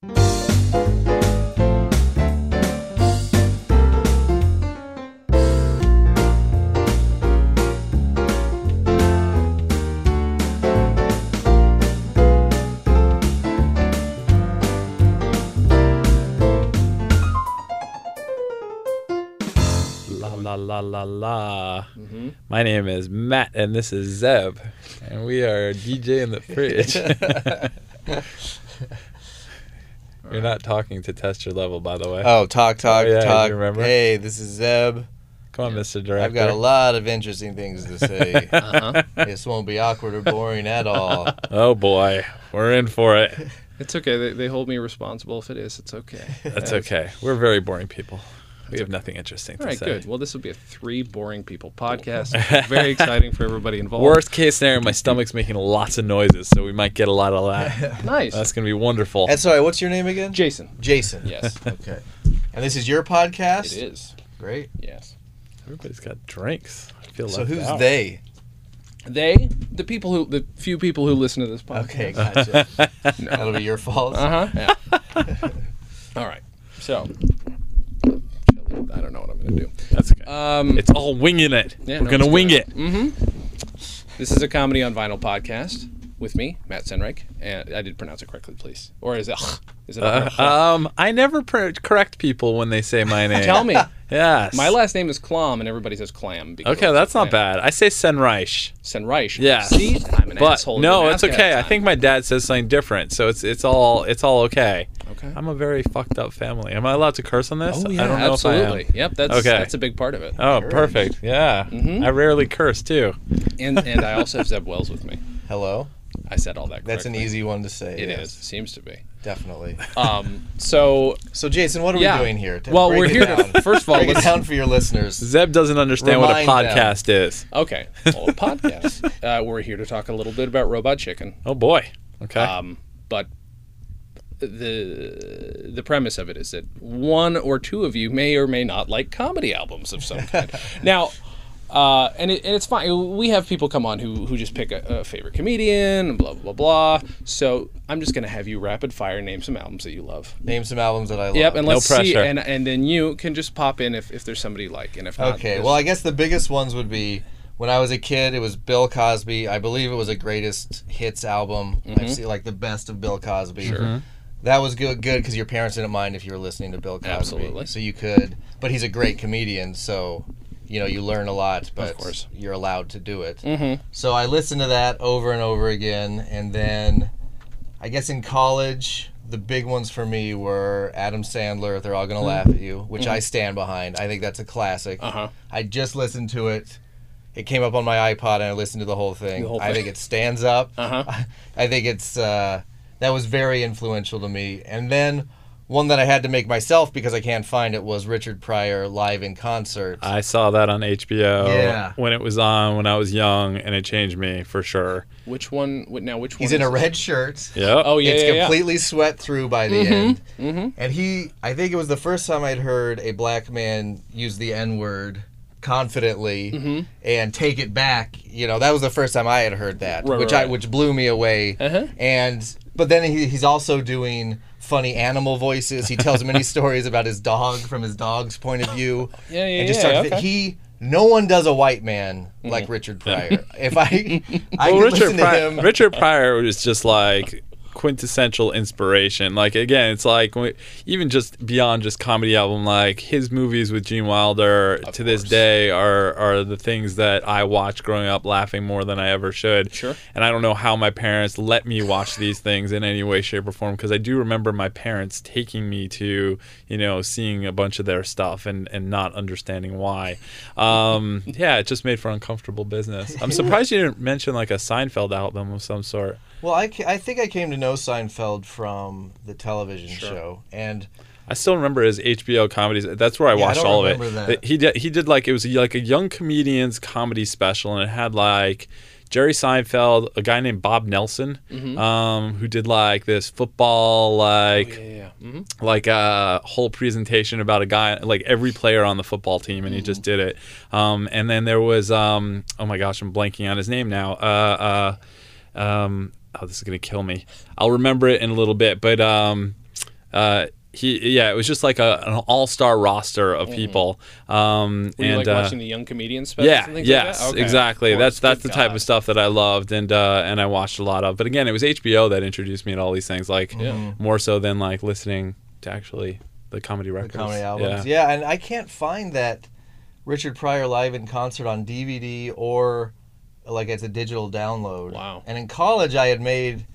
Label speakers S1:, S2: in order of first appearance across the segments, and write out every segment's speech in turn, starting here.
S1: La la la la la. Mm-hmm. My name is Matt, and this is Zeb, and we are DJ in the fridge. You're not talking to test your level, by the way.
S2: Oh, talk, talk,
S1: Oh, yeah,
S2: talk.
S1: you remember?
S2: Hey, this is Zeb.
S1: Come on, Mr. Director.
S2: I've got a lot of interesting things to say.
S3: Uh-huh.
S2: this won't be awkward or boring at all.
S1: Oh boy, we're in for it.
S3: It's okay. They, they hold me responsible. If it is, it's okay.
S1: That's okay. We're very boring people. We have nothing interesting to
S3: All right,
S1: say.
S3: good. Well, this will be a three boring people podcast. Very exciting for everybody involved.
S1: Worst case scenario, my stomach's making lots of noises, so we might get a lot of that.
S3: Nice.
S1: That's gonna be wonderful.
S2: And sorry, what's your name again?
S3: Jason.
S2: Jason.
S3: Yes,
S2: Okay. And this is your podcast?
S3: it is.
S2: Great.
S3: Yes.
S1: Everybody's got drinks. I feel
S2: like
S1: So
S2: who's
S1: out.
S2: they?
S3: They, the people who, the few people who listen to this podcast.
S2: Okay, gotcha. That'll be your fault.
S3: Uh huh. Yeah. All right. So, I don't know what I'm going to do.
S1: That's okay.
S3: Um,
S1: it's all winging it.
S3: Yeah,
S1: We're
S3: no,
S1: gonna
S3: let's do
S1: wing
S3: it.
S1: it.
S3: This is a comedy on vinyl podcast with me, Matt Senreich, and I did pronounce it correctly, please. Or is it? Is it?
S1: Uh, um, I never pr- correct people when they say my name.
S3: Tell me.
S1: Yes.
S3: My last name is Klamm, and everybody says Clam. because
S1: Okay, that's not bad. I say Senreich.
S3: Senreich.
S1: Yeah.
S3: See, I'm an
S1: But
S3: asshole.
S1: no, it's okay. I think my dad says something different, so it's it's all it's all okay.
S3: Okay.
S1: I'm a very fucked up family. Am I allowed to curse on this?
S3: Oh yeah,
S1: I don't know
S3: absolutely.
S1: if I am.
S3: Yep, that's
S1: Okay.
S3: that's a big part of it.
S1: Oh, perfect. Yeah.
S3: Mm-hmm.
S1: I rarely curse too.
S3: And and I also have Zeb Wells with me.
S2: Hello.
S3: I said all that.
S2: That's an easy one to say.
S3: It is.
S2: It yes.
S3: is. Seems to be.
S2: Definitely.
S3: Um. So
S2: So, Jason, what are
S3: yeah.
S2: we doing here? To
S3: Well, we're here
S2: down.
S3: to first of all
S2: break it
S3: let's
S2: down for your listeners.
S1: Zeb doesn't understand what a
S2: Remind them.
S1: podcast is.
S3: okay. Well, a podcast. Uh, we're here to talk a little bit about Robot Chicken.
S1: Oh boy. Okay.
S3: Um, but the the premise of it is that one or two of you may or may not like comedy albums of some kind. now, uh, and, it, and it's fine. We have people come on who, who just pick a, a favorite comedian, and blah blah blah. So I'm just gonna have you rapid fire name some albums that you love.
S2: Name some albums that I love.
S3: Yep, and let's see,
S1: pressure.
S3: and and then you can just pop in if, if there's somebody you like, and if not,
S2: Okay.
S3: just-
S2: Well, I guess the biggest ones would be when I was a kid. It was Bill Cosby. I believe it was a greatest hits album.
S3: Mm-hmm.
S2: I've seen like the best of Bill Cosby. Sure. That was good, good because your parents didn't mind if you were listening to Bill Cosby.
S3: Absolutely.
S2: So you could, but he's a great comedian, so you know you learn a lot. But
S3: course.
S2: you're allowed to do it.
S3: Mhm.
S2: So I listened to that over and over again, and then I guess in college. The big ones for me were Adam Sandler, They're All Gonna Laugh at You, which I stand behind. I think that's a classic.
S3: Mm-hmm. uh-huh.
S2: I just listened to it. It came up on my iPod and I listened to the whole thing.
S3: The whole
S2: I think it stands up.
S3: Uh-huh.
S2: I think it's uh, that was very influential to me. And then one that I had to make myself because I can't find it was Richard Pryor live in concert.
S1: I saw that on HBO
S2: Yeah.
S1: when it was on when I was young, and it changed me for sure.
S3: Which one? wh- Now, which one?
S2: He's in a
S3: it?
S2: red shirt.
S1: Yeah.
S3: Oh yeah,
S2: it's
S3: yeah, yeah.
S2: completely sweat through by the end.
S3: mhm.
S2: And he, I think it was the first time I'd heard a black man use the N word confidently
S3: Mm-hmm.
S2: and take it back. You know, that was the first time I had heard that,
S3: Right,
S2: which
S3: right,
S2: I which blew me away.
S3: Uh-huh.
S2: And but then he, he's also doing funny animal voices. He tells many stories about his dog from his dog's point of view.
S3: Yeah, yeah,
S2: and just
S3: yeah,
S2: starts
S3: okay. Mm-hmm.
S2: he. No one does a white man like Richard Pryor. if I, I
S1: well, Richard
S2: listen to
S1: Pryor,
S2: him.
S1: Richard Pryor was just like quintessential inspiration. Like again, it's like even just beyond just comedy album, like his movies with Gene Wilder to this day are are the things that I watched growing up, laughing more than I ever should.
S3: Sure.
S1: And I don't know how my parents let me watch these things in any way, shape, or form because I do remember my parents taking me to you know seeing a bunch of their stuff and and not understanding why. Um, yeah, it just made for uncomfortable business. I'm surprised you didn't mention like a Seinfeld album of some sort.
S2: Well, I, ca- I think I came to know Seinfeld from the television show, and
S1: I still remember his HBO comedies. That's where I
S2: Yeah,
S1: watched
S2: don't
S1: all of it.
S2: that.
S1: He did he did like it was like a young comedians comedy special, and it had like Jerry Seinfeld, a guy named Bob Nelson, um, who did like this football like
S3: Yeah, yeah. hmm
S1: like a whole presentation about a guy like every player on the football team and he just did it um, and then there was um, oh my gosh i'm blanking on his name now uh, uh, um, oh this is gonna kill me i'll remember it in a little bit but um, uh, he yeah, it was just like a, an all star roster of people. Um,
S3: Were you
S1: and
S3: like
S1: uh,
S3: watching the young comedians specials
S1: yeah,
S3: and things
S1: yes,
S3: like that? Okay,
S1: exactly.
S3: of
S1: That's that's the
S3: Good
S1: type of stuff that I loved and uh, and I watched a lot of. But again, it was HBO that introduced me to all these things, like
S3: Yeah.
S1: more so than like listening to actually the comedy
S2: the
S1: records.
S2: comedy albums.
S1: Yeah.
S2: Yeah. and I can't find that Richard Pryor live in concert on DVD or like it's a digital download.
S3: Wow.
S2: And in college, I had made.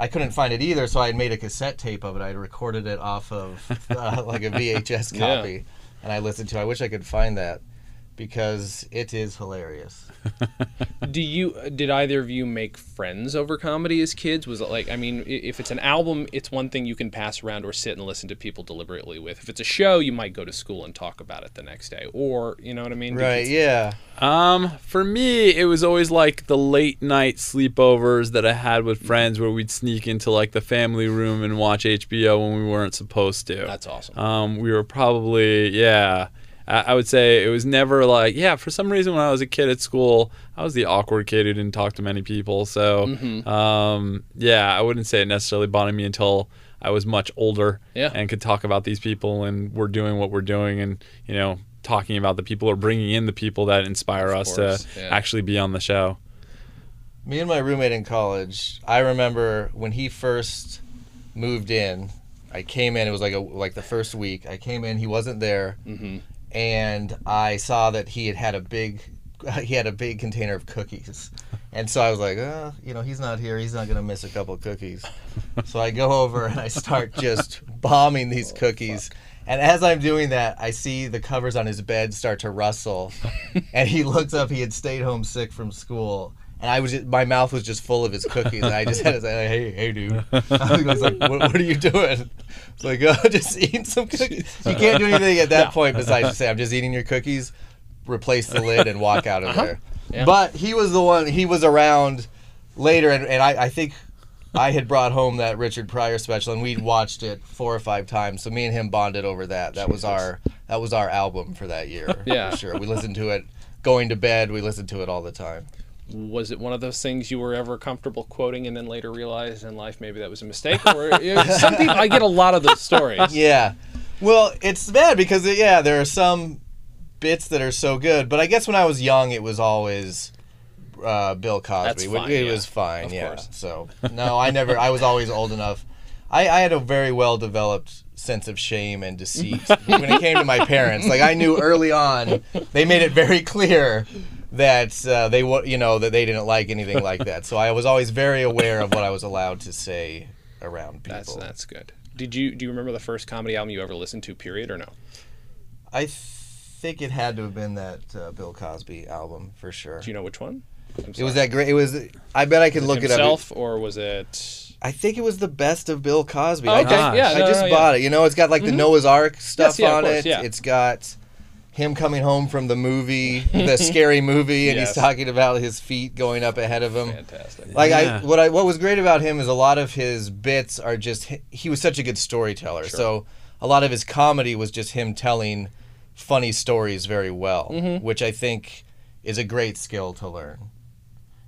S2: I couldn't find it either, so I had made a cassette tape of it. I had recorded it off of uh, like a VHS
S3: Yeah.
S2: copy, and I listened to. it. I wish I could find that because it is hilarious.
S3: Do you did either of you make friends over comedy as kids? Was it like I mean, if it's an album, it's one thing you can pass around or sit and listen to people deliberately with. If it's a show, you might go to school and talk about it the next day, or you know what I mean?
S2: Right?
S3: you-
S2: Yeah.
S1: Um, for me, it was always like the late night sleepovers that I had with friends, where we'd sneak into like the family room and watch HBO when we weren't supposed to.
S3: That's awesome.
S1: Um, we were probably yeah. I I would say it was never like yeah. For some reason, when I was a kid at school, I was the awkward kid who didn't talk to many people. So
S3: Mm-hmm.
S1: um, yeah, I wouldn't say it necessarily bothered me until I was much older
S3: Yeah.
S1: and could talk about these people and we're doing what we're doing and you know talking about the people or bringing in the people that inspire
S3: Of
S1: us
S3: course,
S1: to
S3: yeah.
S1: actually be on the show.
S2: Me and my roommate in college, I remember when he first moved in. I came in. It was like a like the first week. I came in. He wasn't there,
S3: hmm
S2: and I saw that he had had a big he had a big container of cookies, and so I was like, uh, you know, he's not here. He's not gonna miss a couple of cookies. so I go over and I start just bombing these cookies. And as I'm doing that, I see the covers on his bed start to rustle, and he looks up. He had stayed home sick from school, and I was just, my mouth was just full of his cookies, and I just had to say, "Hey, hey, dude!" I was like, "What, what are you doing?" It's like, "Oh, just eating some cookies." You can't do anything at that point besides just say, "I'm just eating your cookies." Replace the lid and walk out of there.
S3: Uh-huh. Yeah.
S2: But he was the one. He was around later, and, and I, I think I had brought home that Richard Pryor special, and we'd watched it four or five times. So me and him bonded over that. That was our that was our album for that year.
S3: Yeah.
S2: for sure. We listened to it going to bed. We listened to it all the time.
S3: Was it one of those things you were ever comfortable quoting and then later realized in life maybe that was a mistake? Or some people, I get a lot of those stories.
S2: Yeah. Well, it's bad because yeah, there are some bits that are so good, but I guess when I was young, it was always uh, Bill Cosby.
S3: Fine,
S2: it
S3: yeah.
S2: was fine.
S3: Of
S2: yeah.
S3: course.
S2: So no, I never. I was always old enough. I, I had a very well developed sense of shame and deceit when it came to my parents. Like I knew early on, they made it very clear that uh, they you know that they didn't like anything like that. So I was always very aware of what I was allowed to say around people.
S3: That's that's good. Did you do you remember the first comedy album you ever listened to? Period or no?
S2: I think it had to have been that uh, Bill Cosby album for sure.
S3: Do you know which one?
S2: It was that great. It was. I bet I could look it up.
S3: himself or was it?
S2: I think it was the best of Bill Cosby.
S3: Oh,
S2: I just,
S3: yeah,
S2: I
S3: no,
S2: just
S3: no,
S2: bought
S3: yeah.
S2: it. You know, it's got like the Noah's Ark stuff
S3: yeah, of
S2: on
S3: course,
S2: it.
S3: yeah.
S2: It's got him coming home from the movie, the scary movie, and
S3: Yes.
S2: he's talking about his feet going up ahead of him.
S3: Fantastic.
S2: Like
S1: Yeah.
S2: I, what I, what was great about him is a lot of his bits are just he, he was such a good storyteller. So a lot of his comedy was just him telling funny stories very well,
S3: Mm-hmm.
S2: which I think is a great skill to learn.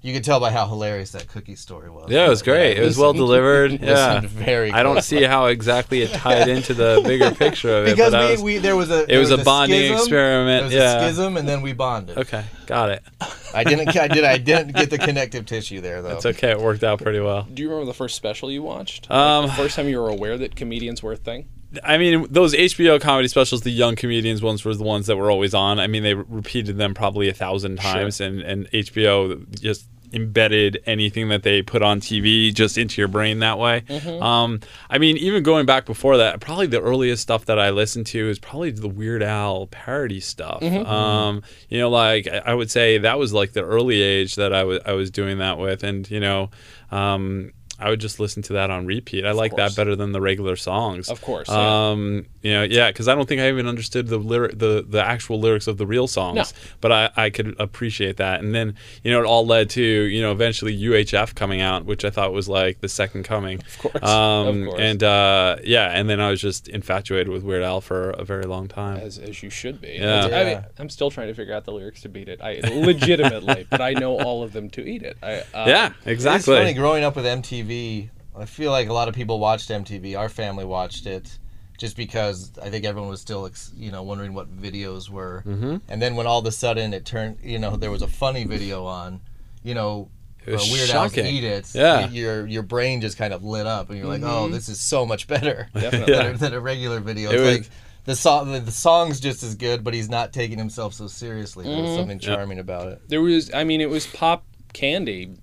S2: You could tell by how hilarious that cookie story was.
S1: Yeah, it was great. It was well delivered. Yeah.
S2: very
S1: I don't
S2: closely.
S1: see how exactly it tied into the bigger picture of it.
S2: because
S1: but
S2: we,
S1: was-
S2: we there was a
S1: it was
S2: there
S1: a bonding
S2: schism,
S1: experiment,
S2: There was
S1: yeah.
S2: a schism, and then we bonded.
S1: okay, got it.
S2: I didn't. I did. I didn't get the connective tissue there though.
S1: It's okay. It worked out pretty well.
S3: Do you remember the first special you watched?
S1: Um,
S3: Like the first time you were aware that comedians were a thing?
S1: I mean, those HBO comedy specials, the young comedians ones, were the ones that were always on. I mean, they repeated them probably a thousand times, and and HBO just embedded anything that they put on TV just into your brain that way. Um, I mean, even going back before that, probably the earliest stuff that I listened to is probably the Weird Al parody stuff. Um, you know, like I I would say that was like the early age that I was I was doing that with, and you know. Um, I would just listen to that on repeat. I like
S3: course.
S1: that better than the regular songs.
S3: Of course, yeah.
S1: Um, you know, yeah, because I don't think I even understood the lyric, the the actual lyrics of the real songs,
S3: No.
S1: but I, I could appreciate that. And then you know, it all led to you know eventually UHF coming out, which I thought was like the second coming. Of
S3: course,
S1: Um,
S3: of course.
S1: And uh, yeah, and then I was just infatuated with Weird Al for a very long time.
S3: As, as you should be.
S1: Yeah.
S3: I mean, I'm still trying to figure out the lyrics to beat it. I legitimately, but I know all of them to eat it. I, uh,
S1: yeah,
S2: It's
S1: exactly.
S2: funny growing up with MTV. I feel like a lot of people watched MTV. Our family watched it just because I think everyone was still, you know, wondering what videos were. Mm-hmm. And then when all of a sudden it turned, you know, there was a funny video on, you know,
S1: It was
S2: Weird Al's. Eat It.
S1: Yeah.
S2: Your your brain just kind of lit up, and you're like, oh, this is so much better
S3: Definitely.
S2: than, a, than a regular video.
S1: It
S2: It's
S1: was-
S2: like the song, the, the song's just as good, but he's not taking himself so seriously. There's something charming about it.
S3: there was i mean it was pop candy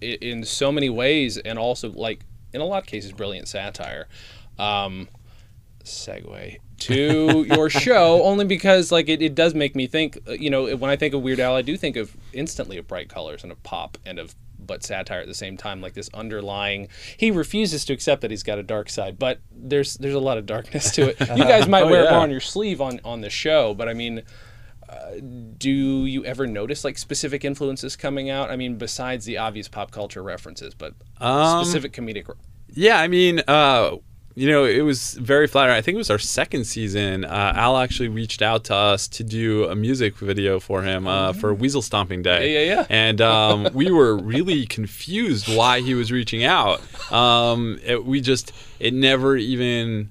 S3: in so many ways and also like in a lot of cases brilliant satire. Um segue to your show only because like it, it does make me think uh, you know when i think of weird al i do think of instantly of bright colors and of pop and of but satire at the same time like this underlying he refuses to accept that he's got a dark side but there's there's a lot of darkness to it. You guys might
S1: Oh,
S3: wear it more on your sleeve on on the show but i mean do you ever notice like specific influences coming out? I mean, besides the obvious pop culture references, but
S1: Um,
S3: specific comedic.
S1: Yeah, I mean, uh, you know, it was very flattering. I think it was our second season. Uh, Al actually reached out to us to do a music video for him uh, for Weasel Stomping Day.
S3: Yeah, yeah, yeah.
S1: And um, we were really confused why he was reaching out. Um, it, we just, it never even.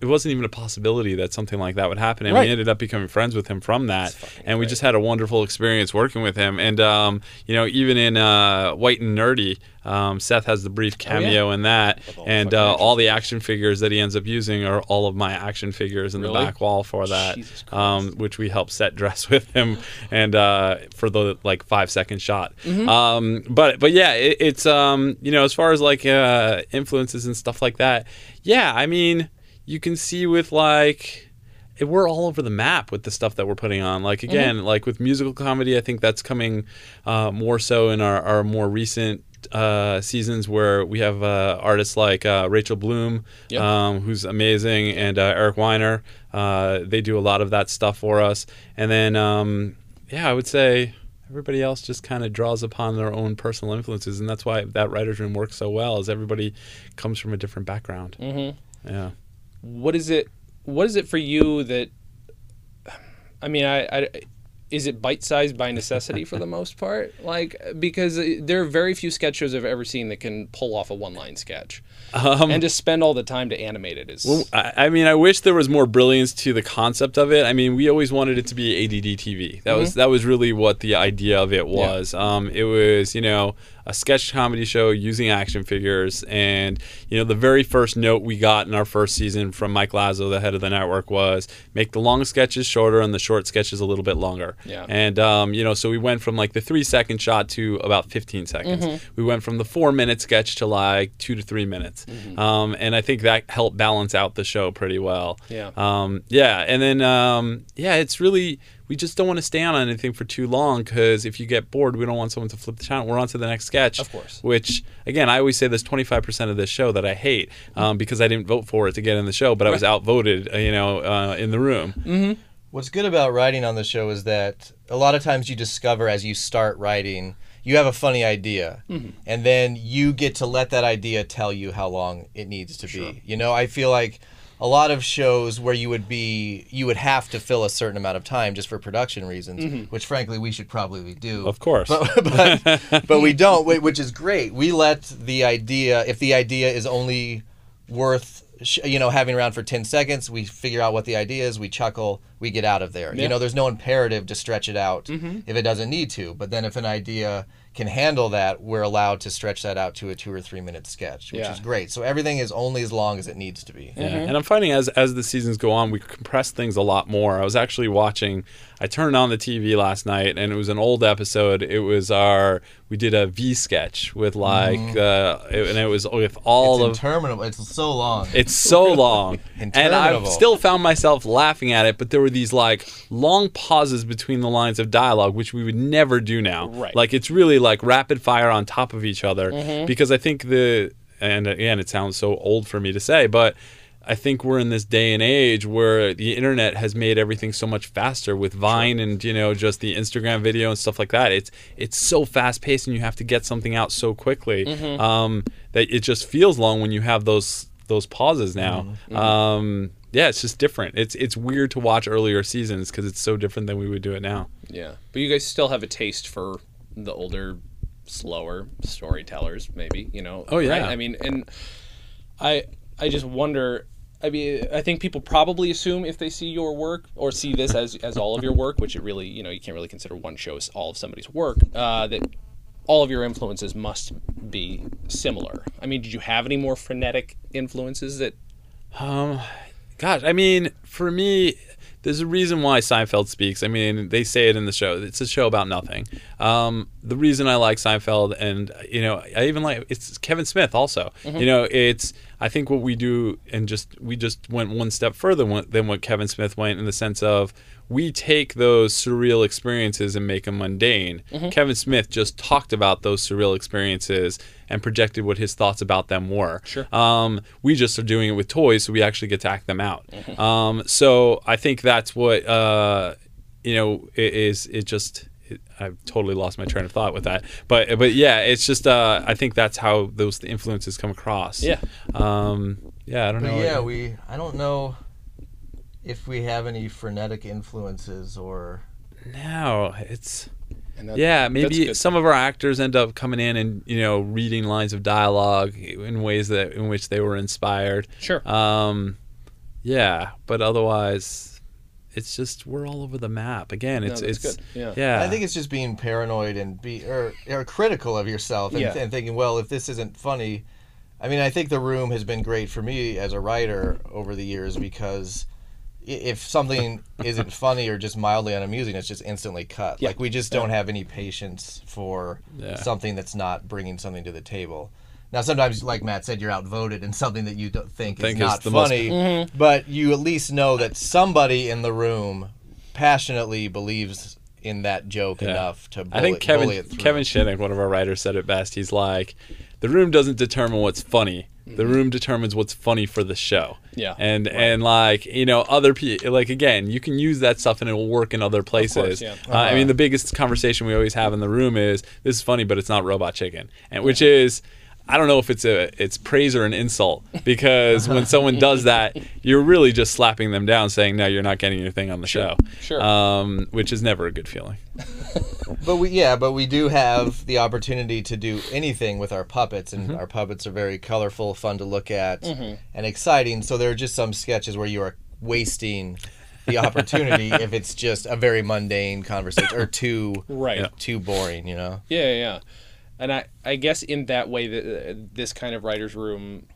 S1: It wasn't even a possibility that something like that would happen, and
S3: Right.
S1: we ended up becoming friends with him from that. And we
S3: great.
S1: just had a wonderful experience working with him. And um, you know, even in uh, White and Nerdy, um, Seth has the brief cameo in that,
S3: all
S1: and uh, all the action figures that he ends up using are all of my action figures in the back wall for that, um, which we helped set dress with him, and uh, for the like five second shot.
S3: Mm-hmm.
S1: Um, but but yeah, it, it's um, you know as far as like uh, influences and stuff like that. Yeah, I mean you can see with like it- we're all over the map with the stuff that we're putting on. Like again, like with musical comedy, I think that's coming uh, more so in our, our more recent uh, seasons where we have uh, artists like uh, Rachel Bloom,
S3: Yep.
S1: um, who's amazing, and uh, Eric Weiner. Uh, they do a lot of that stuff for us. And then, um, yeah, I would say everybody else just kind of draws upon their own personal influences, and that's why that writers' room works so well. Is everybody comes from a different background. Mm-hmm. Yeah.
S3: What is it? What is it for you that? I mean, I, I is it bite sized by necessity for the most part? Like because uh, there are very few sketch shows I've ever seen that can pull off a one line sketch, and to spend all the time to animate it is.
S1: Um, I, I mean, I wish there was more brilliance to the concept of it. I mean, we always wanted it to be ADD TV. That was that was really what the idea of it was. Um, it was you know a sketch comedy show using action figures, and you know the very first note we got in our first season from Mike Lazzo, the head of the network, was make the long sketches shorter and the short sketches a little bit longer.
S3: Yeah.
S1: And um, you know, so we went from like the three second shot to about 15 seconds. We went from the four minute sketch to like two to three minutes. Um, and I think that helped balance out the show pretty well.
S3: Yeah.
S1: Um, yeah. And then, um, yeah, it's really, we just don't want to stay on anything for too long because if you get bored, we don't want someone to flip the channel. We're on to the next sketch.
S3: Of course.
S1: Which, again, I always say there's 25% of this show that I hate um, because I didn't vote for it to get in the show, but I was outvoted, uh, you know, uh, in the room.
S2: What's good about writing on the show is that a lot of times you discover as you start writing, you have a funny idea, mm-hmm. and then you get to let that idea tell you how long it needs to be. You know, I feel like a lot of shows where you would be, you would have to fill a certain amount of time just for production reasons, mm-hmm. which frankly we should probably do.
S1: Of course.
S2: but, but, but we don't, which is great. We let the idea, if the idea is only worth, sh- you know, having around for 10 seconds, we figure out what the idea is, we chuckle, we get out of there.
S3: Yeah.
S2: You know, there's no imperative to stretch it out if it doesn't need to. But then if an idea can handle that, we're allowed to stretch that out to a two or three minute sketch, which
S3: Yeah.
S2: is great. So everything is only as long as it needs to be.
S1: Yeah. And I'm finding as as the seasons go on, we compress things a lot more. I was actually watching. I turned on the TV last night, and it was an old episode. It was our we did a V sketch with like, uh, it- and it was with all
S2: It's
S1: of.
S2: interminable. It's so long.
S1: it's so long, and I've still found myself laughing at it. But there were these like long pauses between the lines of dialogue, which we would never do now.
S3: Right.
S1: Like it's really like rapid fire on top of each other because I think the and again it sounds so old for me to say, but I think we're in this day and age where the internet has made everything so much faster with Vine and you know just the Instagram video and stuff like that. It's it's so fast paced and you have to get something out so quickly um, that it just feels long when you have those those pauses now. Um, yeah, it's just different. It's it's weird to watch earlier seasons because it's so different than we would do it now.
S3: yeah, but you guys still have a taste for the older slower storytellers, maybe you know.
S1: Oh, yeah.
S3: right? I mean, and I I just wonder. I mean, I think people probably assume if they see your work or see this as as all of your work, which it really you know you can't really consider one show as all of somebody's work, uh, that all of your influences must be similar. I mean, did you have any more frenetic influences that?
S1: Um, gosh, I mean, for me, there's a reason why Seinfeld speaks. I mean, they say it in the show. It's a show about nothing. Um, the reason I like Seinfeld, and you know, I even like it's Kevin Smith also. You know, it's I think what we do, and just we just went one step further than- what Kevin Smith went in the sense of we take those surreal experiences and make them mundane. Kevin Smith just talked about those surreal experiences and projected what his thoughts about them were.
S3: Sure.
S1: Um, we just are doing it with toys, so we actually get to act them out. Um, so I think that's what uh, you know is. It just it, I've totally lost my train of thought with that, but but yeah, it's just uh, I think that's how those influences come across.
S3: Yeah.
S1: Um, yeah, I don't
S2: But
S1: know.
S2: yeah, we. I don't know if we have any frenetic influences or.
S1: no, it's.
S3: That-
S1: Yeah, maybe
S3: good.
S1: some of our actors end up coming in and you know reading lines of dialogue in ways that in which they were inspired.
S3: Sure.
S1: Um, yeah, but otherwise, it's just we're all over the map. Again, it's
S3: that's
S1: it's
S3: good. Yeah.
S1: yeah.
S2: I think it's just being paranoid and be or, or critical of yourself and,
S3: Yeah.
S2: and thinking, well, if this isn't funny, I mean, I think the room has been great for me as a writer over the years because if something isn't funny or just mildly unamusing, it's just instantly cut.
S3: Yeah.
S2: Like we just don't have any patience for
S1: Yeah.
S2: something that's not bringing something to the table. Now, sometimes, like Matt said, you're outvoted in something that you don't think,
S1: Think
S2: is
S1: is
S2: not
S1: the most-
S2: funny,
S3: Mm-hmm.
S2: but you at least know that somebody in the room passionately believes in that joke
S1: Yeah.
S2: enough to bully,
S1: I think
S2: bully
S1: Kevin
S2: it through.
S1: Kevin Shinnick, one of our writers, said it best. He's like, the room doesn't determine what's funny. The room determines what's funny for the show.
S3: Mm-hmm. Yeah.
S1: and and like you know other people like again you can use that stuff and it will work in other places.
S3: yeah.
S1: Uh, I mean the biggest conversation we always have in the room is this is funny but it's not Robot Chicken, and which is. I don't know if it's a it's praise or an insult because when someone does that, you're really just slapping them down, saying no, you're not getting your thing on the show.
S3: Sure.
S1: Um, which is never a good feeling.
S2: But we yeah, but we do have the opportunity to do anything with our puppets, and our puppets are very colorful, fun to look at, and exciting. So there are just some sketches where you are wasting the opportunity if it's just a very mundane conversation or too
S3: Right. Yeah.
S2: too boring, you know.
S3: Yeah, yeah, yeah. And I, I guess in that way, that this kind of writer's room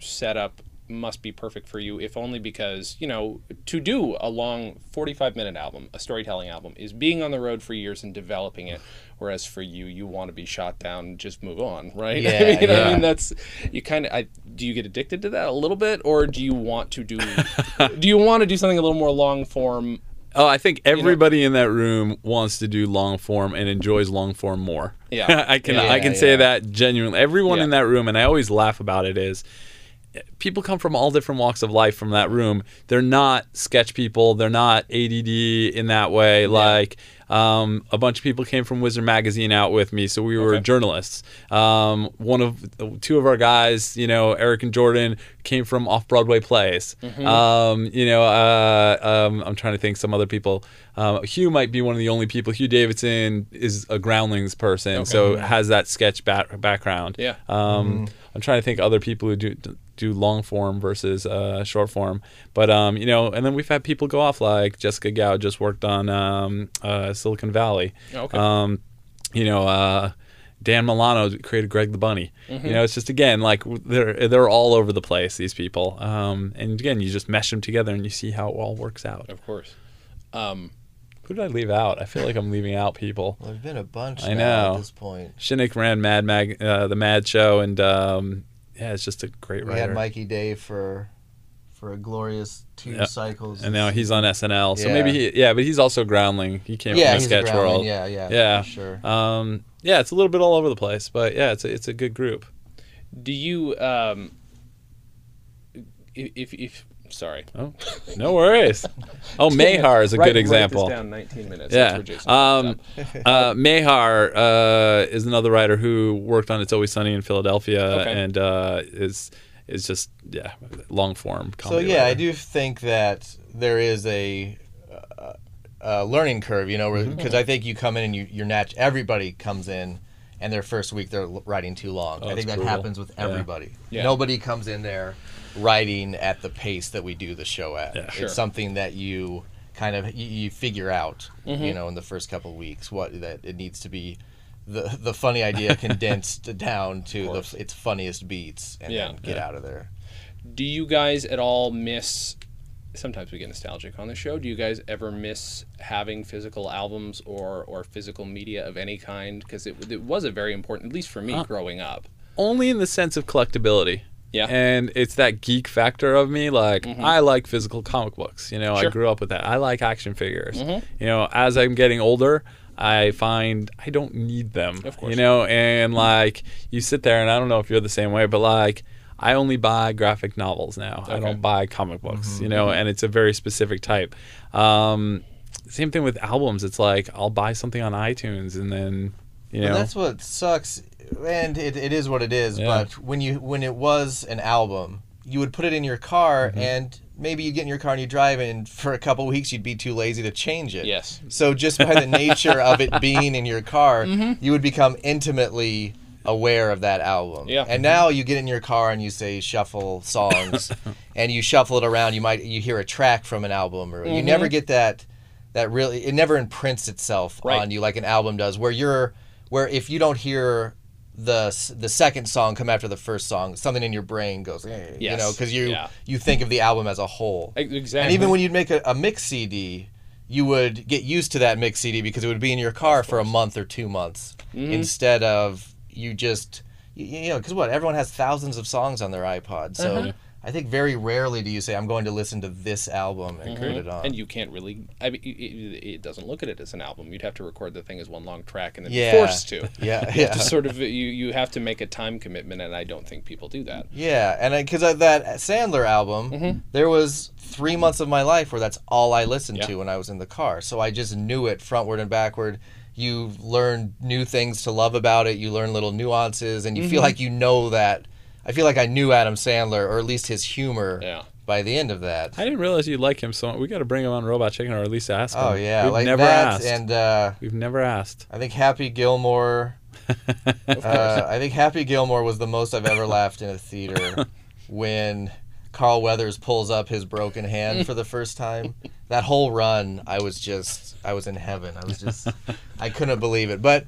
S3: setup must be perfect for you, if only because, you know, to do a long 45 minute album, a storytelling album, is being on the road for years and developing it. Whereas for you, you want to be shot down and just move on, right?
S2: Yeah,
S3: I mean, I
S2: yeah.
S3: mean, that's, you kind of, I, do you get addicted to that a little bit? Or do you want to do, do you want to do something a little more long form?
S1: Oh, I think everybody in that room wants to do long form and enjoys long form more.
S3: Yeah.
S1: I can
S2: Yeah,
S1: I can
S2: yeah.
S1: say that genuinely. Everyone
S3: Yeah.
S1: in that room, and I always laugh about it, is people come from all different walks of life from that room. They're not sketch people. They're not ADD in that way. Like um, a bunch of people came from Wizard Magazine out with me, so we were
S3: Okay.
S1: journalists. Um, one of two of our guys, you know, Eric and Jordan, came from off Broadway plays.
S3: Mm-hmm.
S1: Um, you know, uh, um, I'm trying to think some other people. Um, Hugh might be one of the only people. Hugh Davidson is a Groundlings person, so has that sketch back- background.
S3: Yeah.
S1: Um, I'm trying to think other people who do do long form versus uh, short form, but um, you know, and then we've had people go off like Jessica Gao just worked on um, uh, Silicon Valley.
S3: Okay.
S1: Um, you know, uh, Dan Milano created Greg the Bunny. You know, it's just again like they're they're all over the place. These people, um, and again, you just mesh them together and you see how it all works out.
S3: Of course. Um,
S1: Who did I leave out? I feel like I'm leaving out people.
S2: Well, there's been a bunch
S1: I
S2: now
S1: know.
S2: at this point.
S1: Shinnick ran Mad Mag, uh, the Mad Show, and um, yeah, it's just a great
S2: We
S1: writer.
S2: had Mikey Day for for a glorious two
S1: Yeah.
S2: cycles,
S1: and now he's on SNL. So
S2: Yeah.
S1: maybe he, yeah, but he's also Groundling. He came
S2: yeah,
S1: from the sketch
S2: groundling,
S1: world.
S2: Yeah, yeah,
S1: Yeah.
S2: for sure.
S1: Um, yeah, it's a little bit all over the place, but yeah, it's a, it's a good group.
S3: do you, um, if, if, if sorry.
S1: Oh, no worries. Oh, Mehar is a
S3: Write-
S1: good
S3: write
S1: example.
S3: this down 19 minutes.
S1: Yeah.
S3: where
S1: Um, uh, Mehar uh, is another writer who worked on It's Always Sunny in Philadelphia
S3: Okay.
S1: and uh, is is just yeah long form.
S2: So
S1: comedy
S2: yeah, I do think that there is a, uh, a learning curve, you know,
S1: Mm-hmm.
S2: because I think you come in and you you're nat- everybody comes in and their first week they're l- writing too long. I think that
S1: brutal.
S2: happens with
S1: Yeah.
S2: everybody.
S3: Yeah.
S2: Nobody comes in there writing at the pace that we do the show at.
S1: Yeah.
S2: It's something that you kind of you, you figure out,
S3: Mm-hmm.
S2: you know, in the first couple of weeks what that it needs to be. The, the funny idea condensed down to the its funniest beats and
S3: Yeah.
S2: then get
S1: Yeah.
S2: out of there.
S3: Do you guys at all miss? Sometimes we get nostalgic on the show. Do you guys ever miss having physical albums or or physical media of any kind? Because it, it was a very important, at least for me, growing up.
S1: only in the sense of collectability.
S3: Yeah.
S1: And it's that geek factor of me. Like, mm-hmm. I like physical comic books. You know,
S3: Sure.
S1: I grew up with that. I like action figures. Mm-hmm. You know, as I'm getting older, I find I don't need them.
S3: Of course.
S1: You know, and like, you sit there, and I don't know if you're the same way, but like, I only buy graphic novels now. I don't buy comic books, mm-hmm. you know, and it's a very specific type. Um, same thing with albums. It's like, I'll buy something on iTunes and then, you know.
S2: that's what sucks, and it, it is what it is.
S1: Yeah.
S2: But when you when it was an album, you would put it in your car,
S1: Mm-hmm.
S2: and maybe you get in your car and you drive, and for a couple weeks you'd be too lazy to change it.
S3: Yes.
S2: So just by the nature of it being in your car,
S1: Mm-hmm.
S2: you would become intimately aware of that album.
S3: Yeah.
S2: And now you get in your car and you say shuffle songs, and you shuffle it around. You might you hear a track from an album, or you never get that that really it never imprints itself
S3: Right.
S2: on you like an album does. Where you're where if you don't hear the the second song come after the first song, something in your brain goes, eh, you know, because you
S3: Yeah.
S2: you think of the album as a whole.
S3: Exactly.
S2: And even when you'd make a, a mix CD, you would get used to that mix CD because it would be in your car for a month or two months
S3: Mm-hmm.
S2: instead of you just you, you know because what everyone has thousands of songs on their iPod, so
S3: Uh-huh.
S2: I think very rarely do you say I'm going to listen to this album and put it on.
S3: Mm-hmm. and you can't really. I mean, it, it it doesn't look at it as an album. You'd have to record the thing as one long track and then
S2: Yeah.
S3: be forced to.
S2: yeah,
S3: You
S2: yeah.
S3: have to sort of you you have to make a time commitment, and I don't think people do that.
S2: Yeah, and because that Sandler album,
S3: Mm-hmm.
S2: there was three months of my life where that's all I listened
S3: Yeah.
S2: to when I was in the car. So I just knew it frontward and backward. You learn new things to love about it. You learn little nuances, and you
S3: Mm-hmm.
S2: feel like you know that. I feel like I knew Adam Sandler, or at least his humor,
S3: Yeah.
S2: by the end of that.
S1: I didn't realize you'd like him so much. We got to bring him on Robot Chicken, or at least ask him.
S2: Oh yeah,
S1: We've
S2: like
S1: never
S2: that,
S1: asked.
S2: and uh,
S1: We've never asked.
S2: I think Happy Gilmore. uh, I think Happy Gilmore was the most I've ever laughed in a theater when Carl Weathers pulls up his broken hand for the first time. That whole run, I was just, I was in heaven. I was just, I couldn't believe it. But,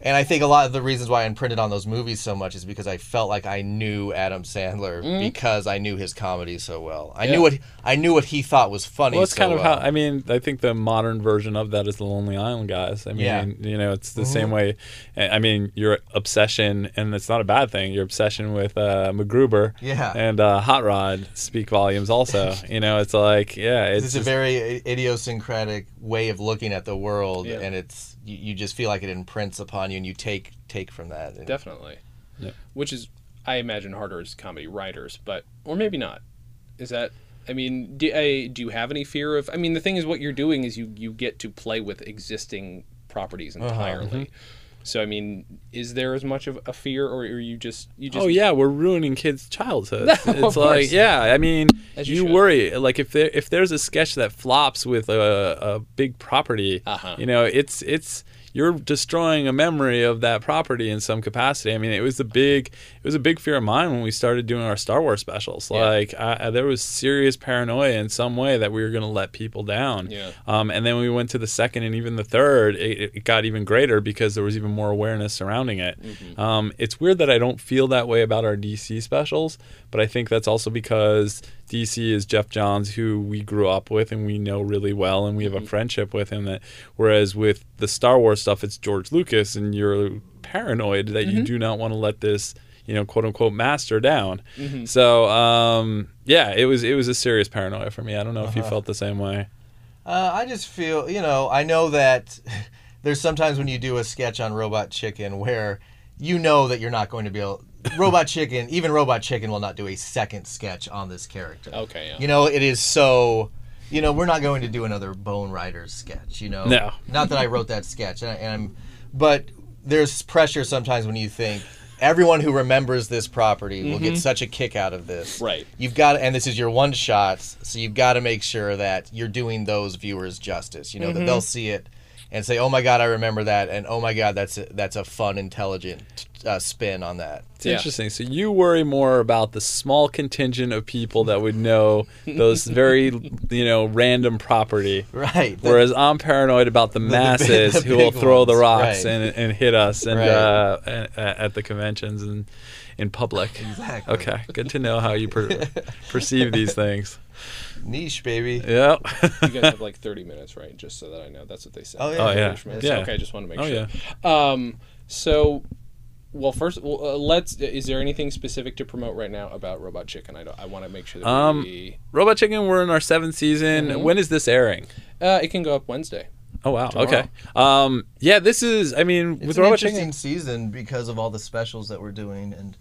S2: and I think a lot of the reasons why I imprinted on those movies so much is because I felt like I knew Adam Sandler because I knew his comedy so well. I
S3: Yeah.
S2: knew what I knew what he thought was funny.
S1: Well, it's
S2: so
S1: kind of
S2: well.
S1: how I mean. I think the modern version of that is the Lonely Island guys. I mean,
S2: Yeah. Mm-hmm.
S1: you know, it's the same way. I mean, your obsession, and it's not a bad thing. Your obsession with uh, MacGruber,
S2: Yeah.
S1: and uh, Hot Rod speak volumes. Also, you know, it's like, yeah, it's
S2: It's a very idiosyncratic way of looking at the world,
S3: Yeah.
S2: and it's you, you just feel like it imprints upon you, and you take take from that. And-
S3: Definitely.
S1: Yeah.
S3: Which is, I imagine, harder as comedy writers, but or maybe not. Is that? I mean, do, I, do you have any fear of? I mean, the thing is, what you're doing is you you get to play with existing properties
S2: Uh-huh.
S3: entirely. So I mean, is there as much of a fear, or are you just you just?
S1: oh yeah, we're ruining kids' childhoods.
S3: Of
S1: it's
S3: course.
S1: like, yeah, I mean,
S3: As you
S1: you, worry like if there if there's a sketch that flops with a, a big property,
S3: Uh-huh.
S1: you know, it's it's you're destroying a memory of that property in some capacity. I mean, it was a big it was a big fear of mine when we started doing our Star Wars specials.
S3: Yeah.
S1: Like I, there was serious paranoia in some way that we were going to let people down.
S3: Yeah.
S1: Um, and then we went to the second and even the third, it, it got even greater because there was even more awareness surrounding it.
S3: Mm-hmm.
S1: Um, it's weird that I don't feel that way about our DC specials, but I think that's also because DC is Geoff Johns, who we grew up with and we know really well, and we have a friendship with him. That whereas with the Star Wars stuff, it's George Lucas, and you're paranoid that you do not want to let this. You know, quote unquote, master down. So, um, yeah, it was it was a serious paranoia for me. I don't know if you felt the same way.
S2: Uh, I just feel, you know, I know that there's sometimes when you do a sketch on Robot Chicken where you know that you're not going to be able. Robot Chicken, even Robot Chicken will not do a second sketch on this character.
S3: Okay. Yeah.
S2: You know, it is so. You know, we're not going to do another Bone Riders sketch. You know,
S1: No.
S2: Not that I wrote that sketch, and, I, and I'm, but there's pressure sometimes when you think everyone who remembers this property will get mm-hmm. such a kick out of this.
S3: Right.
S2: You've got, and this is your one shot, so you've got to make sure that you're doing those viewers justice. You know that mm-hmm. they'll see it and say, "Oh my god, I remember that," and "Oh my god, that's a, that's a fun, intelligent uh, spin on that."
S1: It's
S3: Yeah.
S1: interesting. So you worry more about the small contingent of people that would know those very, you know, random property.
S2: Right.
S1: Whereas I'm paranoid about the masses
S2: the
S1: who will
S2: big
S1: throw the rocks
S2: right.
S1: and, and hit us and
S2: Right.
S1: uh, a- a- at the conventions and in public.
S2: Exactly.
S1: Okay, good to know how you per- perceive these things.
S2: Niche, baby.
S1: Yeah.
S3: You guys have like 30 minutes, right? Just so that I know. That's what they said.
S2: Oh, yeah.
S1: Oh, yeah.
S3: minutes.
S1: Yeah.
S3: Okay, I just want to make
S1: Oh,
S3: sure. Um, so, well, first, well, uh, let's. Is there anything specific to promote right now about Robot Chicken? I don't. I want to make sure that
S1: Um,
S3: we.
S1: Robot Chicken, we're in our seventh season.
S3: Mhm.
S1: When is this airing?
S3: Uh, it can go up Wednesday.
S1: Oh wow.
S3: Tomorrow.
S1: Okay. Um. Yeah. This is. I mean,
S2: It's
S1: with
S2: an
S1: Robot
S2: interesting
S1: Chicken.
S2: season because of all the specials that we're doing, and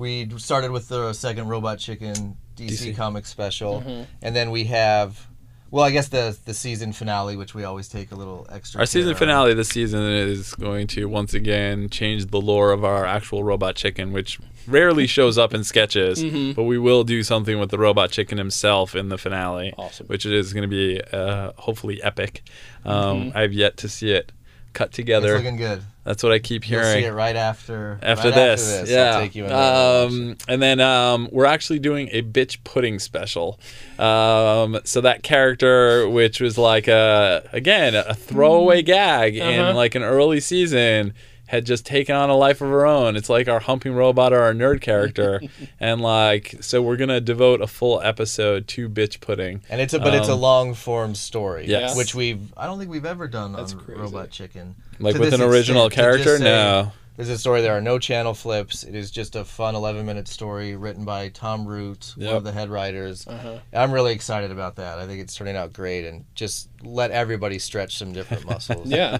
S2: we started with the second Robot Chicken DC,
S1: DC.
S2: comic special,
S3: Mm-hmm.
S2: and then we have, well, I guess the the season finale, which we always take a little extra.
S1: Our season
S2: care on.
S1: finale this season is going to once again change the lore of our actual Robot Chicken, which rarely shows up in sketches,
S3: Mm-hmm.
S1: but we will do something with the Robot Chicken himself in the finale,
S3: Awesome.
S1: which is going to be uh, hopefully epic. Um,
S3: Mm-hmm.
S1: I've yet to see it cut
S2: It's
S1: together.
S2: looking good.
S1: That's what I keep
S2: You'll
S1: hearing.
S2: see it right after
S1: after
S2: right
S1: this.
S2: After this.
S1: Yeah.
S2: I'll take you in and
S1: um, and then um, we're actually doing a bitch pudding special. Um, so that character, which was like a again a throwaway gag
S3: Uh-huh.
S1: in like an early season. Had just taken on a life of her own. It's like our humping robot or our nerd character, and like so we're gonna devote a full episode to bitch pudding.
S2: And it's a but it's a
S1: Um,
S2: long form story,
S1: Yes.
S2: which we've I don't think we've ever done
S3: That's
S2: on
S3: crazy.
S2: Robot Chicken.
S1: Like
S2: To
S1: with an original
S2: extent,
S1: character,
S2: say,
S1: no.
S2: There's a story. There are no channel flips. It is just a fun 11 minute story written by Tom Root, one of the head writers.
S3: Uh-huh.
S2: I'm really excited about that. I think it's turning out great, and just let everybody stretch some different muscles.
S3: Yeah.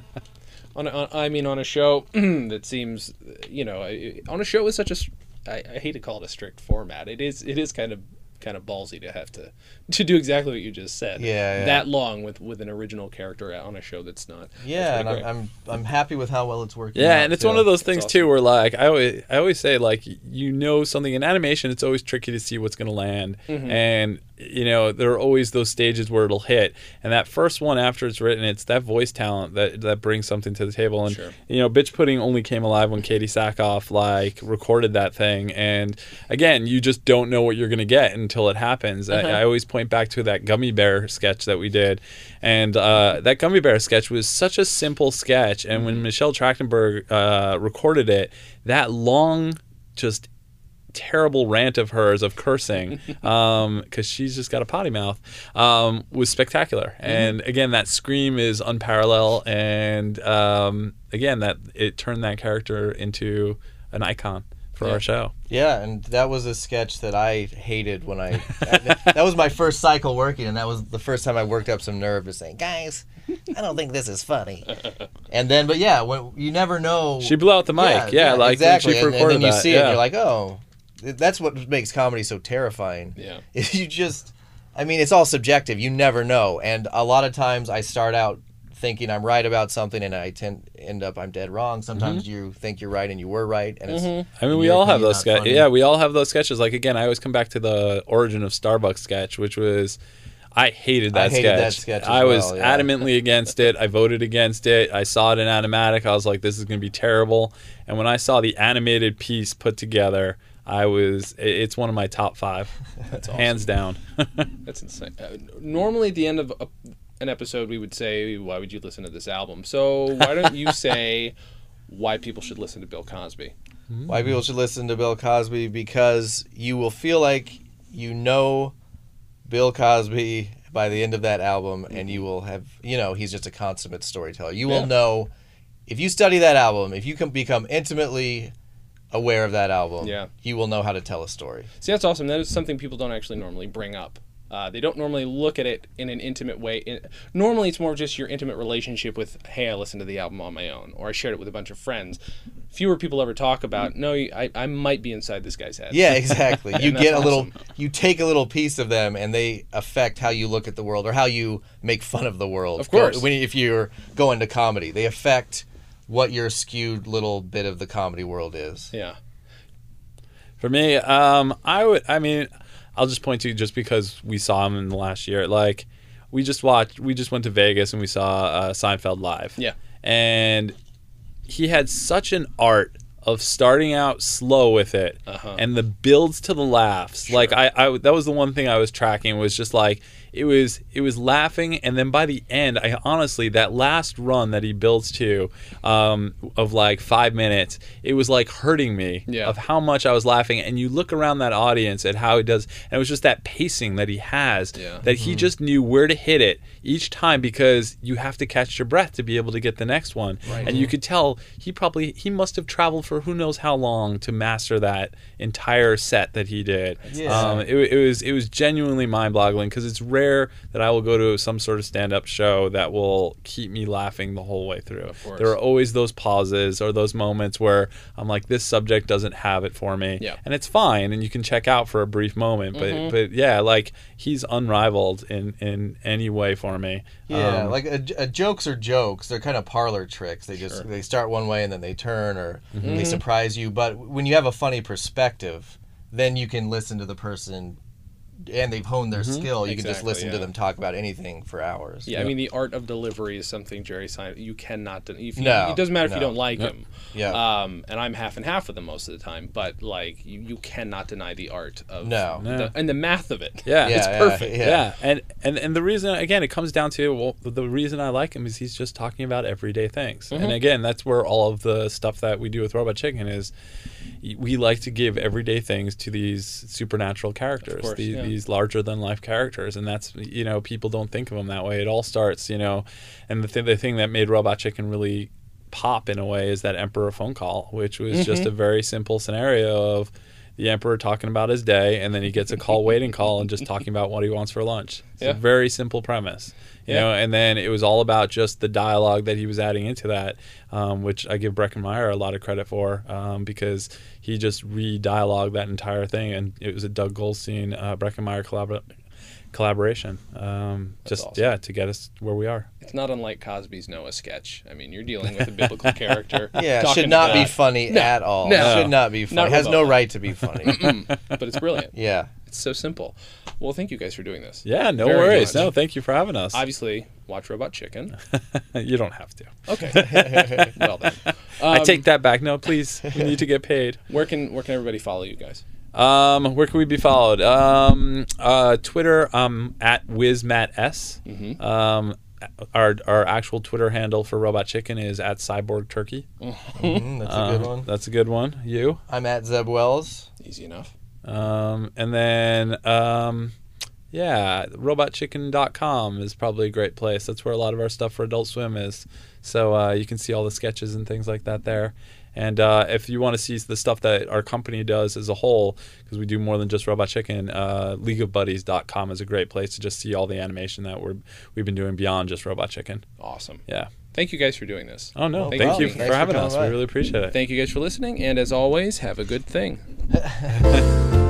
S3: On, a, on I mean, on a show that seems, you know, on a show with such a, s- I, I hate to call it a strict format. It is, it is kind of, kind of ballsy to have to, to do exactly what you just said.
S2: Yeah, yeah.
S3: That long with with an original character on a show that's not.
S2: Yeah, and
S3: That's pretty
S2: I'm, I'm I'm happy with how well it's working.
S1: Yeah,
S2: out,
S1: and it's
S2: too.
S1: one of those things
S3: awesome.
S1: too, where like I always I always say like you know something in animation, it's always tricky to see what's going to land,
S3: Mm-hmm.
S1: and you know there are always those stages where it'll hit, and that first one after it's written, it's that voice talent that that brings something to the table, and
S3: Sure.
S1: you know, bitch pudding only came alive when Katee Sackhoff like recorded that thing, and again, you just don't know what you're going to get until it happens.
S3: Uh-huh.
S1: I, I always point back to that gummy bear sketch that we did, and uh, that gummy bear sketch was such a simple sketch, and
S3: Mm-hmm.
S1: when Michelle Trachtenberg uh, recorded it, that long, just terrible rant of hers of cursing because she's just got a potty mouth um, was spectacular
S3: Mm-hmm.
S1: and again that scream is unparalleled and um, again that it turned that character into an icon for
S3: Yeah.
S1: our show
S2: Yeah, and that was a sketch that I hated when I. that was my first cycle working, and that was the first time I worked up some nerve to say, "Guys, I don't think this is funny." and then, but yeah, when you never know.
S1: she blew out the mic yeah, like
S2: exactly.
S1: she
S2: and, and then you
S1: that,
S2: see it,
S1: yeah.
S2: and you're like, "Oh, that's what makes comedy so terrifying."
S3: Yeah.
S2: If you just, I mean, it's all subjective. You never know, and a lot of times I start out thinking I'm right about something, and I tend end up I'm dead wrong. Sometimes
S1: Mm-hmm.
S2: you think you're right and you were right, and it's.
S1: I mean, we all have those
S2: not
S1: sketches. Yeah, we all have those sketches. Like again, I always come back to the origin of Starbucks sketch, which was I hated
S2: I
S1: that
S2: hated that
S1: sketch.
S2: sketch as
S1: I was
S2: well, yeah.
S1: adamantly against it. I voted against it. I saw it in animatic. I was like, this is going to be terrible. And when I saw the animated piece put together, I was. It's one of my top five, hands down.
S3: That's insane. Uh, normally, at the end of a, an episode, we would say, "Why would you listen to this album?" So why don't you say why people should listen to Bill Cosby?
S2: why people should listen to Bill Cosby because you will feel like you know Bill Cosby by the end of that album, and you will have, you know, he's just a consummate storyteller. You
S3: Yeah.
S2: will know if you study that album, if you can become intimately aware of that album,
S3: Yeah.
S2: you will know how to tell a story.
S3: See, that's awesome. That is something people don't actually normally bring up. Uh, they don't normally look at it in an intimate way. In, normally, it's more just your intimate relationship with, hey, I listened to the album on my own, or I shared it with a bunch of friends. Fewer people ever talk about, no, I, I might be inside this guy's head.
S2: Yeah, exactly. You get a little, you take a little piece of them, and they affect how you look at the world or how you make fun of the world.
S3: Of course.
S2: when if you're going to comedy, they affect what your skewed little bit of the comedy world is.
S3: Yeah.
S1: For me, um, I would. I mean, I'll just point to just because we saw him in the last year. Like we just watched. We just went to Vegas and we saw uh, Seinfeld live.
S3: Yeah.
S1: and he had such an art of starting out slow with it
S3: Uh-huh.
S1: and the builds to the laughs like I, I that was the one thing i was tracking was just like it was it was laughing and then by the end i honestly that last run that he builds to um, of like five minutes it was like hurting me
S3: Yeah.
S1: of how much i was laughing and you look around that audience at how he does and it was just that pacing that he has
S3: Yeah.
S1: that he just knew where to hit it each time because you have to catch your breath to be able to get the next one
S3: Right.
S1: and you could tell he probably he must have traveled for who knows how long to master that entire set that he did
S2: Yeah.
S1: um, it, it was it was genuinely mind-boggling because it's rare that I will go to some sort of stand-up show that will keep me laughing the whole way through there are always those pauses or those moments where I'm like this subject doesn't have it for me
S3: Yeah.
S1: and it's fine and you can check out for a brief moment but
S3: Mm-hmm.
S1: but yeah like he's unrivaled in in any way for me
S2: Yeah,
S1: Um,
S2: like a, a jokes are jokes. They're kind of parlor tricks. They just they start one way and then they turn or
S1: Mm-hmm.
S2: they surprise you. But when you have a funny perspective, then you can listen to the person, and they've honed their skill. You can just
S3: Exactly,
S2: listen to them talk about anything for hours.
S3: Yeah, I mean the art of delivery is something Jerry Seinfeld. You cannot. Den- if you,
S2: No,
S3: it doesn't matter if you don't like him.
S2: Yeah.
S3: Um, and I'm half and half with him most of the time, but like you, you cannot deny the art of
S2: No.
S1: No.
S3: the, and the math of it.
S1: Yeah.
S2: Yeah,
S3: it's
S2: yeah,
S3: perfect.
S2: yeah.
S1: yeah. and, and and the reason again it comes down to well the reason I like him is he's just talking about everyday things
S3: Mm-hmm.
S1: and again that's where all of the stuff that we do with Robot Chicken is y- we like to give everyday things to these supernatural characters
S3: course,
S1: these,
S3: yeah.
S1: these larger than life characters and that's you know people don't think of them that way it all starts you know and the, th- the thing that made Robot Chicken really pop in a way is that Emperor phone call which was
S3: Mm-hmm.
S1: just a very simple scenario of the emperor talking about his day and then he gets a call waiting call and just talking about what he wants for lunch it's
S3: Yeah.
S1: a very simple premise you
S3: Yeah.
S1: know and then it was all about just the dialogue that he was adding into that um, which i give Breckin Meyer a lot of credit for um, because he just re-dialogued that entire thing and it was a doug goldstein uh, Breckin Meyer collabor- collaboration um, just
S3: awesome.
S1: yeah to get us where we are
S3: It's not unlike Cosby's Noah sketch. I mean, you're dealing with a biblical character.
S2: Yeah, should not be
S3: God,
S2: funny at all.
S3: No.
S2: Should not be funny.
S3: Not
S2: Has no
S3: remotely.
S2: right to be funny.
S3: but it's brilliant.
S2: yeah.
S3: It's so simple. Well, thank you guys for doing this.
S1: yeah no
S3: Very
S1: worries
S3: much.
S1: no thank you for having us
S3: Obviously, watch Robot Chicken.
S1: you don't have to
S3: Okay. well then,
S1: i
S3: Um,
S1: take that back no please we need to get paid
S3: Where can where can everybody follow you guys?
S1: Um, where can we be followed? Um, uh, Twitter, um, at WizMattS.
S3: Mm-hmm.
S1: Um, our our actual Twitter handle for Robot Chicken is at Cyborg Turkey.
S2: Mhm, that's a good one.
S1: That's a good one. You.
S2: I'm at Zeb Wells.
S3: Easy enough.
S1: Um, and then um, yeah, robotchicken.com is probably a great place. That's where a lot of our stuff for Adult Swim is. So uh, you can see all the sketches and things like that there. And uh, if you want to see the stuff that our company does as a whole, because we do more than just Robot Chicken, uh, leagueofbuddies.com is a great place to just see all the animation that we're we've been doing beyond just Robot Chicken.
S3: Awesome.
S1: Yeah.
S3: Thank you guys for doing this.
S1: Oh no,
S2: No
S1: thank
S2: problem.
S1: you for
S2: for
S1: having
S2: coming
S1: us.
S2: by.
S1: We really appreciate it.
S3: Thank you guys for listening, and as always, have a good thing.